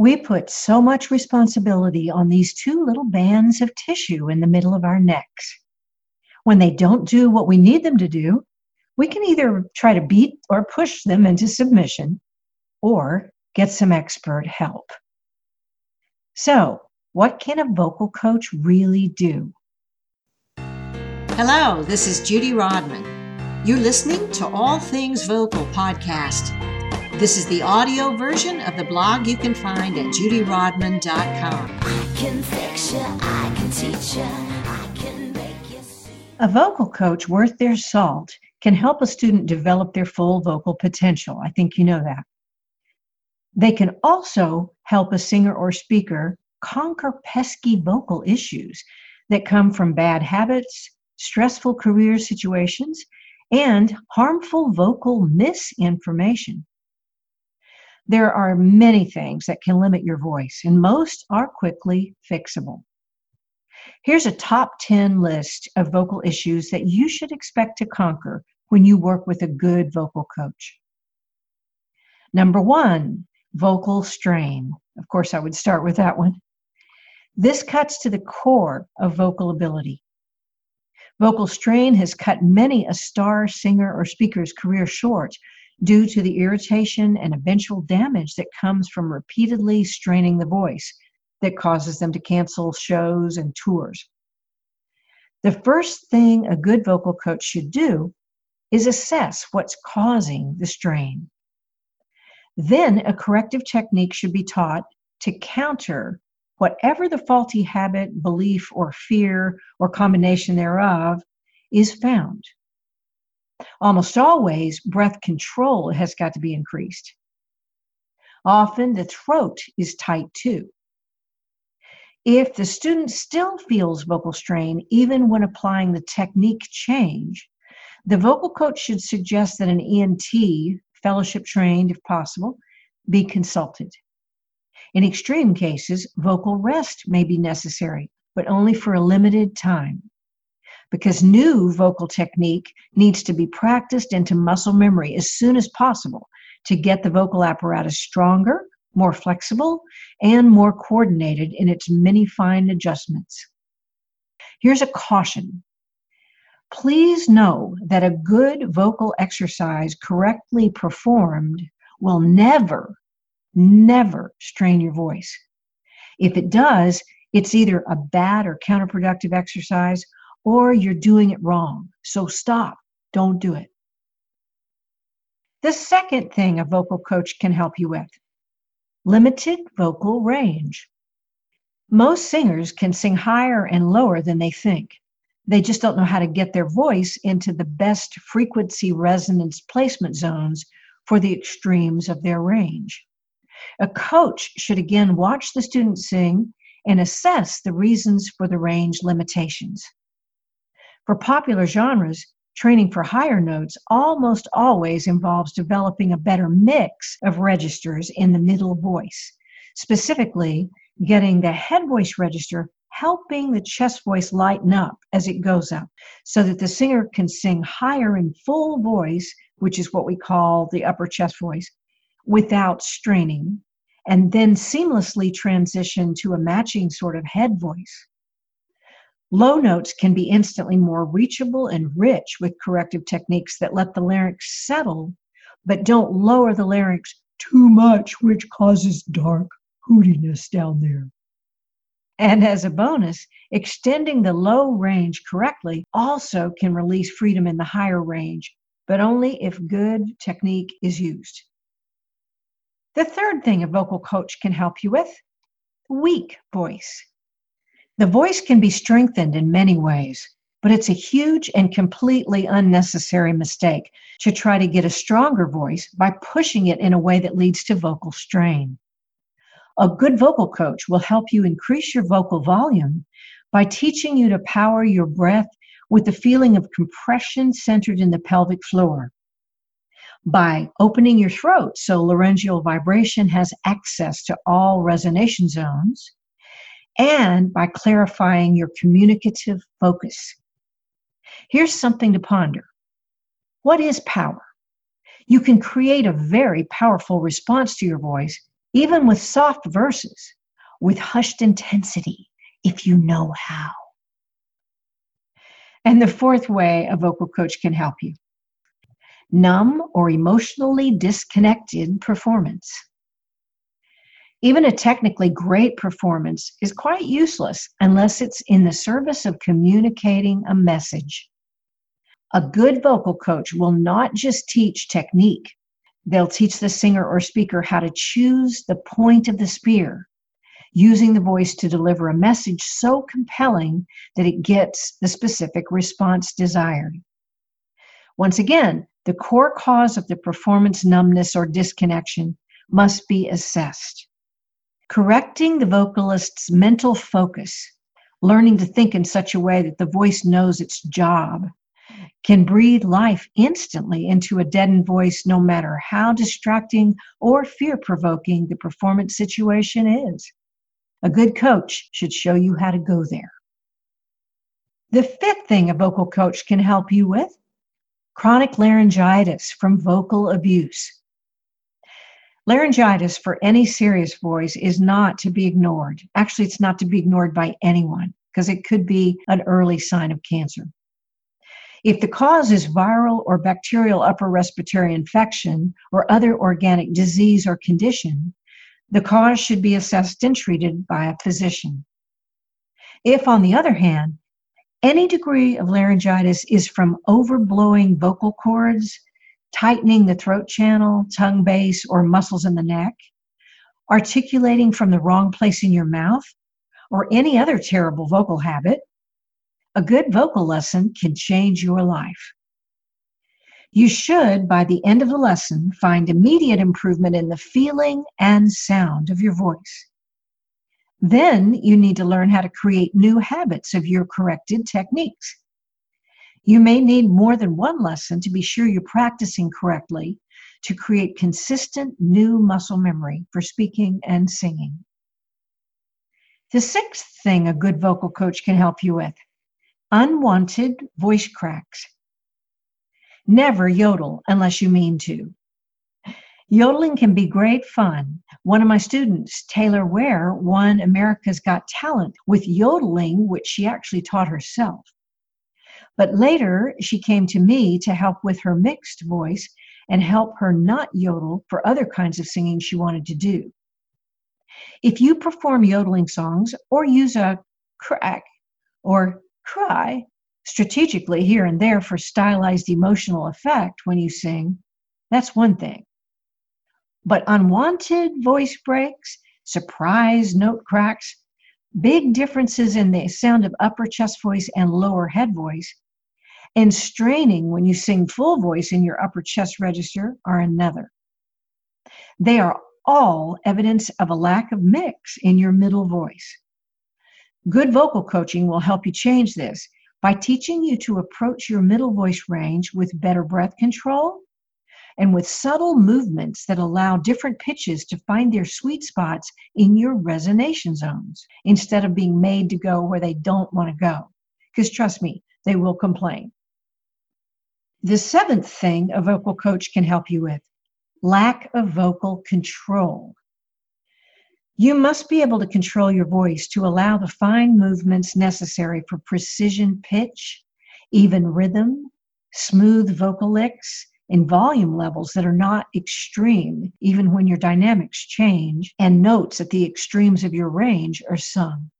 We put so much responsibility on these two little bands of tissue in the middle of our necks. When they don't do what we need them to do, we can either try to beat or push them into submission or get some expert help. So, what can a vocal coach really do? Hello, this is Judy Rodman. You're listening to All Things Vocal podcast. This is the audio version of the blog you can find at judyrodman.com. I can fix you, I can teach you, I can make you see. A vocal coach worth their salt can help a student develop their full vocal potential. I think you know that. They can also help a singer or speaker conquer pesky vocal issues that come from bad habits, stressful career situations, and harmful vocal misinformation. There are many things that can limit your voice, and most are quickly fixable. Here's a top 10 list of vocal issues that you should expect to conquer when you work with a good vocal coach. Number one, vocal strain. Of course, I would start with that one. This cuts to the core of vocal ability. Vocal strain has cut many a star singer or speaker's career short due to the irritation and eventual damage that comes from repeatedly straining the voice that causes them to cancel shows and tours. The first thing a good vocal coach should do is assess what's causing the strain. Then a corrective technique should be taught to counter whatever the faulty habit, belief, or fear, or combination thereof is found. Almost always, breath control has got to be increased. Often, the throat is tight too. If the student still feels vocal strain, even when applying the technique change, the vocal coach should suggest that an ENT, fellowship trained if possible, be consulted. In extreme cases, vocal rest may be necessary, but only for a limited time because new vocal technique needs to be practiced into muscle memory as soon as possible to get the vocal apparatus stronger, more flexible, and more coordinated in its many fine adjustments. Here's a caution. Please know that a good vocal exercise correctly performed will never, never strain your voice. If it does, it's either a bad or counterproductive exercise or you're doing it wrong. So stop. Don't do it. The second thing a vocal coach can help you with limited vocal range. Most singers can sing higher and lower than they think. They just don't know how to get their voice into the best frequency resonance placement zones for the extremes of their range. A coach should again watch the student sing and assess the reasons for the range limitations. For popular genres, training for higher notes almost always involves developing a better mix of registers in the middle voice, specifically getting the head voice register helping the chest voice lighten up as it goes up so that the singer can sing higher in full voice, which is what we call the upper chest voice, without straining, and then seamlessly transition to a matching sort of head voice. Low notes can be instantly more reachable and rich with corrective techniques that let the larynx settle, but don't lower the larynx too much, which causes dark hootiness down there. And as a bonus, extending the low range correctly also can release freedom in the higher range, but only if good technique is used. The third thing a vocal coach can help you with weak voice. The voice can be strengthened in many ways, but it's a huge and completely unnecessary mistake to try to get a stronger voice by pushing it in a way that leads to vocal strain. A good vocal coach will help you increase your vocal volume by teaching you to power your breath with the feeling of compression centered in the pelvic floor. By opening your throat so laryngeal vibration has access to all resonation zones, and by clarifying your communicative focus. Here's something to ponder What is power? You can create a very powerful response to your voice even with soft verses, with hushed intensity, if you know how. And the fourth way a vocal coach can help you numb or emotionally disconnected performance. Even a technically great performance is quite useless unless it's in the service of communicating a message. A good vocal coach will not just teach technique, they'll teach the singer or speaker how to choose the point of the spear, using the voice to deliver a message so compelling that it gets the specific response desired. Once again, the core cause of the performance numbness or disconnection must be assessed. Correcting the vocalist's mental focus, learning to think in such a way that the voice knows its job, can breathe life instantly into a deadened voice, no matter how distracting or fear provoking the performance situation is. A good coach should show you how to go there. The fifth thing a vocal coach can help you with chronic laryngitis from vocal abuse. Laryngitis for any serious voice is not to be ignored. Actually, it's not to be ignored by anyone because it could be an early sign of cancer. If the cause is viral or bacterial upper respiratory infection or other organic disease or condition, the cause should be assessed and treated by a physician. If, on the other hand, any degree of laryngitis is from overblowing vocal cords, tightening the throat channel, tongue base, or muscles in the neck, articulating from the wrong place in your mouth, or any other terrible vocal habit, a good vocal lesson can change your life. You should, by the end of the lesson, find immediate improvement in the feeling and sound of your voice. Then you need to learn how to create new habits of your corrected techniques. You may need more than one lesson to be sure you're practicing correctly to create consistent new muscle memory for speaking and singing. The sixth thing a good vocal coach can help you with unwanted voice cracks. Never yodel unless you mean to. Yodeling can be great fun. One of my students, Taylor Ware, won America's Got Talent with yodeling, which she actually taught herself. But later, she came to me to help with her mixed voice and help her not yodel for other kinds of singing she wanted to do. If you perform yodeling songs or use a crack or cry strategically here and there for stylized emotional effect when you sing, that's one thing. But unwanted voice breaks, surprise note cracks, big differences in the sound of upper chest voice and lower head voice, and straining when you sing full voice in your upper chest register are another. They are all evidence of a lack of mix in your middle voice. Good vocal coaching will help you change this by teaching you to approach your middle voice range with better breath control and with subtle movements that allow different pitches to find their sweet spots in your resonation zones instead of being made to go where they don't want to go. Because trust me, they will complain. The seventh thing a vocal coach can help you with lack of vocal control. You must be able to control your voice to allow the fine movements necessary for precision pitch, even rhythm, smooth vocal licks, in volume levels that are not extreme, even when your dynamics change and notes at the extremes of your range are sung.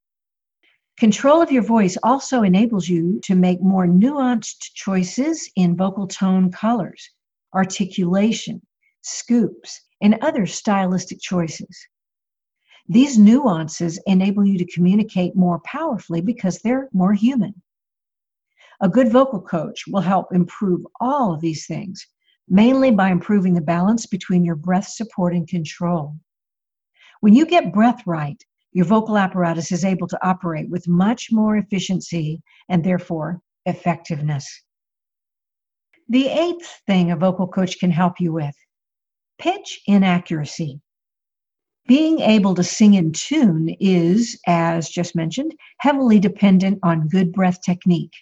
Control of your voice also enables you to make more nuanced choices in vocal tone colors, articulation, scoops, and other stylistic choices. These nuances enable you to communicate more powerfully because they're more human. A good vocal coach will help improve all of these things mainly by improving the balance between your breath support and control. When you get breath right, your vocal apparatus is able to operate with much more efficiency and therefore effectiveness. The eighth thing a vocal coach can help you with pitch inaccuracy. Being able to sing in tune is, as just mentioned, heavily dependent on good breath technique.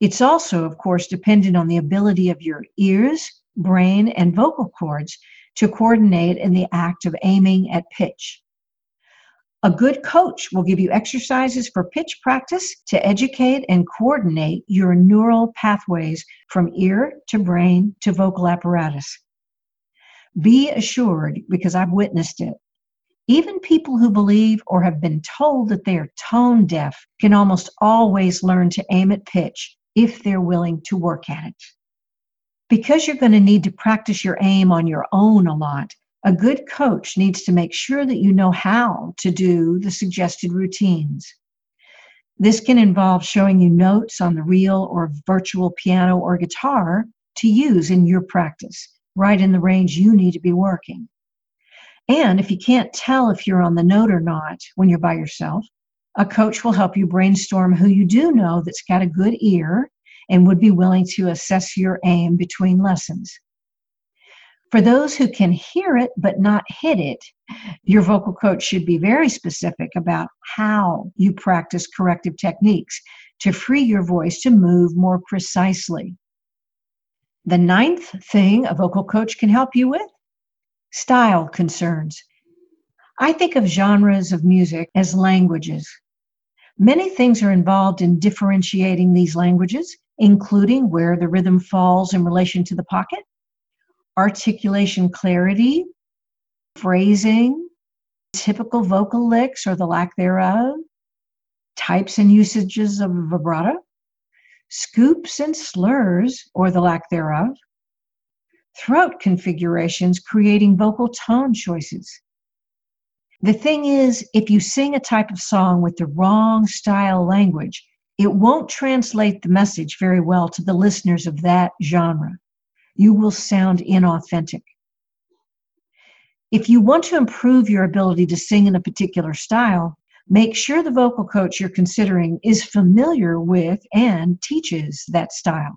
It's also, of course, dependent on the ability of your ears, brain, and vocal cords to coordinate in the act of aiming at pitch. A good coach will give you exercises for pitch practice to educate and coordinate your neural pathways from ear to brain to vocal apparatus. Be assured, because I've witnessed it, even people who believe or have been told that they are tone deaf can almost always learn to aim at pitch if they're willing to work at it. Because you're going to need to practice your aim on your own a lot, a good coach needs to make sure that you know how to do the suggested routines. This can involve showing you notes on the real or virtual piano or guitar to use in your practice, right in the range you need to be working. And if you can't tell if you're on the note or not when you're by yourself, a coach will help you brainstorm who you do know that's got a good ear and would be willing to assess your aim between lessons. For those who can hear it but not hit it, your vocal coach should be very specific about how you practice corrective techniques to free your voice to move more precisely. The ninth thing a vocal coach can help you with Style concerns. I think of genres of music as languages. Many things are involved in differentiating these languages, including where the rhythm falls in relation to the pocket, articulation clarity, phrasing, typical vocal licks or the lack thereof, types and usages of vibrato, scoops and slurs or the lack thereof, throat configurations, creating vocal tone choices. The thing is, if you sing a type of song with the wrong style language, it won't translate the message very well to the listeners of that genre. You will sound inauthentic. If you want to improve your ability to sing in a particular style, make sure the vocal coach you're considering is familiar with and teaches that style.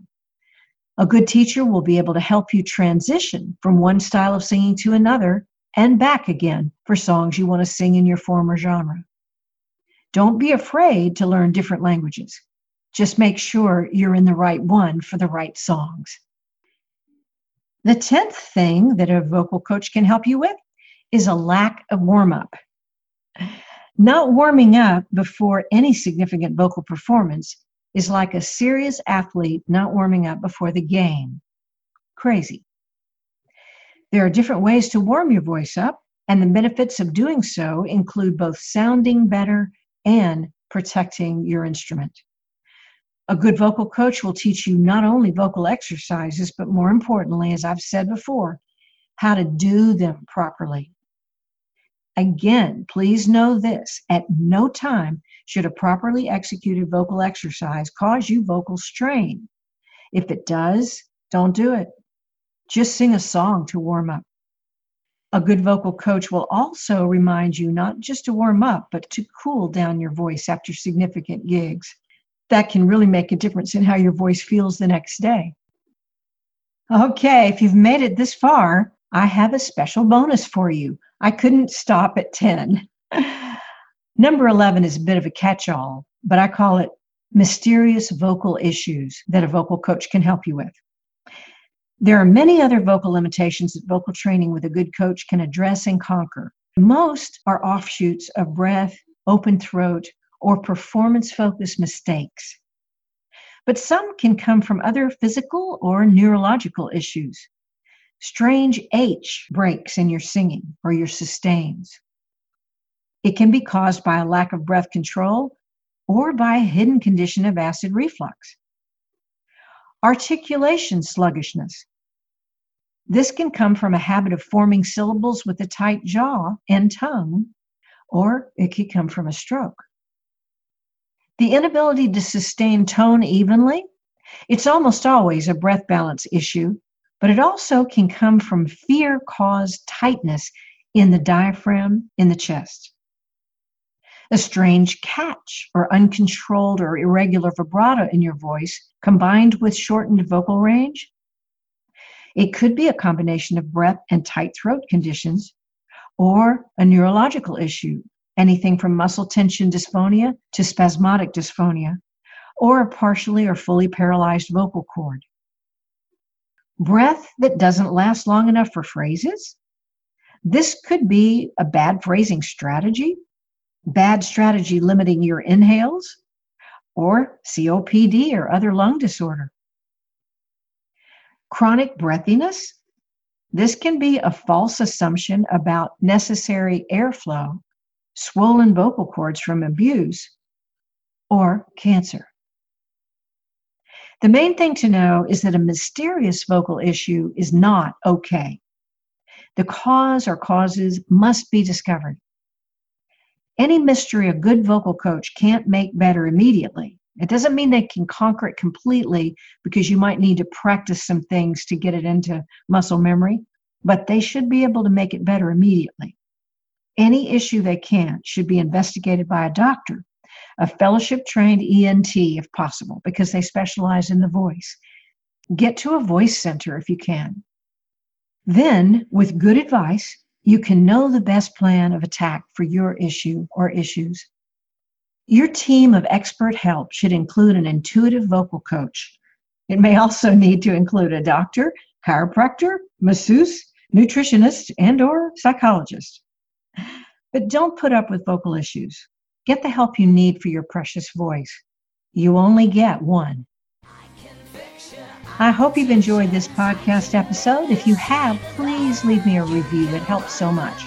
A good teacher will be able to help you transition from one style of singing to another and back again for songs you want to sing in your former genre. Don't be afraid to learn different languages. Just make sure you're in the right one for the right songs. The 10th thing that a vocal coach can help you with is a lack of warm up. Not warming up before any significant vocal performance is like a serious athlete not warming up before the game. Crazy. There are different ways to warm your voice up, and the benefits of doing so include both sounding better and protecting your instrument. A good vocal coach will teach you not only vocal exercises, but more importantly, as I've said before, how to do them properly. Again, please know this at no time should a properly executed vocal exercise cause you vocal strain. If it does, don't do it. Just sing a song to warm up. A good vocal coach will also remind you not just to warm up, but to cool down your voice after significant gigs. That can really make a difference in how your voice feels the next day. Okay, if you've made it this far, I have a special bonus for you. I couldn't stop at 10. Number 11 is a bit of a catch all, but I call it mysterious vocal issues that a vocal coach can help you with. There are many other vocal limitations that vocal training with a good coach can address and conquer. Most are offshoots of breath, open throat, or performance focused mistakes. But some can come from other physical or neurological issues. Strange H breaks in your singing or your sustains. It can be caused by a lack of breath control or by a hidden condition of acid reflux. Articulation sluggishness. This can come from a habit of forming syllables with a tight jaw and tongue, or it could come from a stroke. The inability to sustain tone evenly, it's almost always a breath balance issue, but it also can come from fear caused tightness in the diaphragm in the chest a strange catch or uncontrolled or irregular vibrato in your voice combined with shortened vocal range. It could be a combination of breath and tight throat conditions or a neurological issue, anything from muscle tension dysphonia to spasmodic dysphonia, or a partially or fully paralyzed vocal cord. Breath that doesn't last long enough for phrases This could be a bad phrasing strategy, bad strategy limiting your inhales, or COPD or other lung disorder. Chronic breathiness. This can be a false assumption about necessary airflow, swollen vocal cords from abuse, or cancer. The main thing to know is that a mysterious vocal issue is not okay. The cause or causes must be discovered. Any mystery a good vocal coach can't make better immediately. It doesn't mean they can conquer it completely because you might need to practice some things to get it into muscle memory, but they should be able to make it better immediately. Any issue they can't should be investigated by a doctor a fellowship trained ENT if possible, because they specialize in the voice. Get to a voice center if you can. Then, with good advice, you can know the best plan of attack for your issue or issues. Your team of expert help should include an intuitive vocal coach. It may also need to include a doctor, chiropractor, masseuse, nutritionist, and or psychologist. But don't put up with vocal issues. Get the help you need for your precious voice. You only get one. I hope you've enjoyed this podcast episode. If you have, please leave me a review. It helps so much.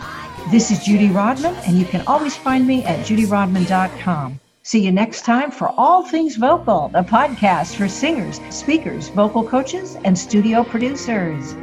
This is Judy Rodman, and you can always find me at judyrodman.com. See you next time for All Things Vocal, the podcast for singers, speakers, vocal coaches, and studio producers.